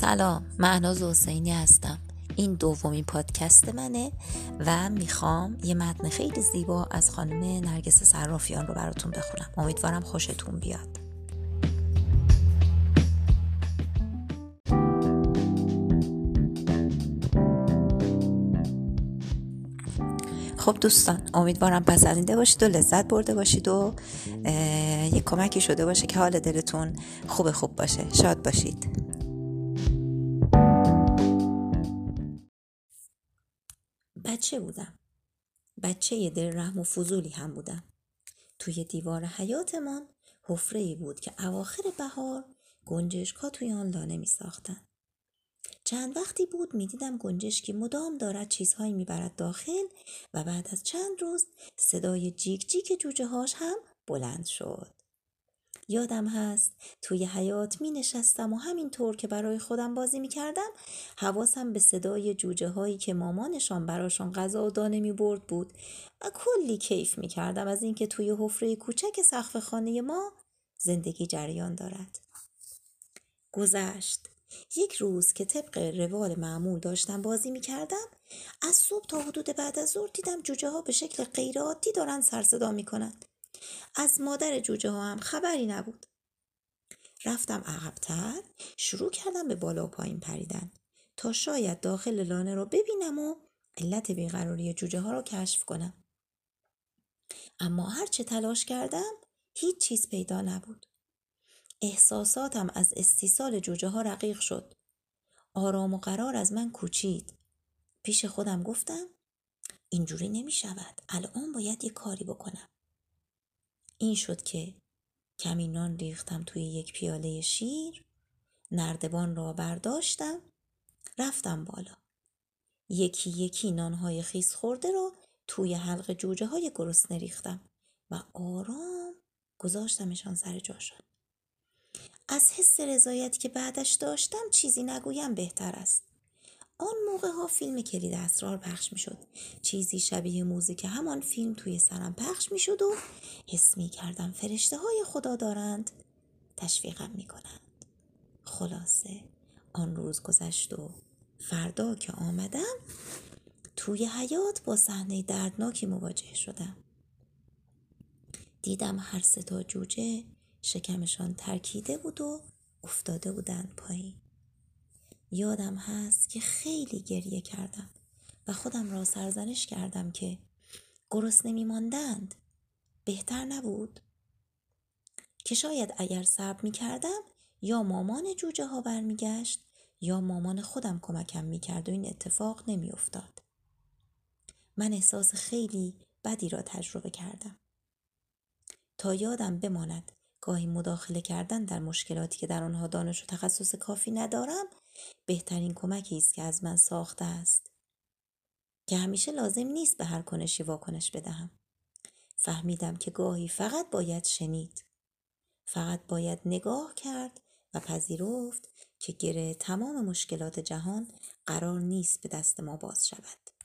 سلام معناز حسینی هستم. این دومین پادکست منه و می‌خوام یه متن خیلی زیبا از خانم نرگس صرافیان رو براتون بخونم. امیدوارم خوشتون بیاد. خب دوستان امیدوارم پسندیده باشید و لذت برده باشید و یک کمکی شده باشه که حال دلتون خوب خوب باشه. شاد باشید. بچه بودم بچه دل رحم و فضولی هم بودم توی دیوار حیاتمان حفره ای بود که اواخر بهار گنجشکا توی آن لانه می ساختن. چند وقتی بود می‌دیدم گنجشکی مدام دارد چیزهایی می‌برد داخل و بعد از چند روز صدای جیک جیک جوجه هاش هم بلند شد. یادم هست توی حیات می نشستم و همینطور که برای خودم بازی می کردم حواسم به صدای جوجه هایی که مامانشان براشان غذا و دانه می برد بود و کلی کیف می کردم از اینکه توی حفره کوچک سقف خانه ما زندگی جریان دارد. گذشت یک روز که طبق روال معمول داشتم بازی می کردم از صبح تا حدود بعد از ظهر دیدم جوجه ها به شکل غیرعادی دارن سرصدا می کنند. از مادر جوجه ها هم خبری نبود. رفتم عقبتر شروع کردم به بالا و پایین پریدن تا شاید داخل لانه رو ببینم و علت بیقراری جوجه ها رو کشف کنم. اما هرچه تلاش کردم هیچ چیز پیدا نبود. احساساتم از استیصال جوجه ها رقیق شد. آرام و قرار از من کوچید. پیش خودم گفتم اینجوری نمی شود. الان باید یه کاری بکنم. این شد که کمی نان ریختم توی یک پیاله شیر نردبان را برداشتم رفتم بالا. یکی یکی نانهای خیس خورده را توی حلق جوجه های گرسنه ریختم و آرام گذاشتمشان سر جاشان. از حس رضایت که بعدش داشتم چیزی نگویم بهتر است. آن موقع ها فیلم کلید اسرار پخش می شد. چیزی شبیه موزیک همان فیلم توی سرم پخش می شد و حس می کردم فرشته های خدا دارند تشویقم می کنند. خلاصه آن روز گذشت و فردا که آمدم توی حیات با صحنه دردناکی مواجه شدم. دیدم هر ستا جوجه شکمشان ترکیده بود و افتاده بودند پایین. یادم هست که خیلی گریه کردم و خودم را سرزنش کردم که نمی ماندند بهتر نبود که شاید اگر صبر می کردم یا مامان جوجه ها برمیگشت یا مامان خودم کمکم می کرد و این اتفاق نمی افتاد. من احساس خیلی بدی را تجربه کردم. تا یادم بماند گاهی مداخله کردن در مشکلاتی که در آنها دانش و تخصص کافی ندارم بهترین کمکی است که از من ساخته است. که همیشه لازم نیست به هر کنشی واکنش بدهم. فهمیدم که گاهی فقط باید شنید. فقط باید نگاه کرد و پذیرفت که گره تمام مشکلات جهان قرار نیست به دست ما باز شود.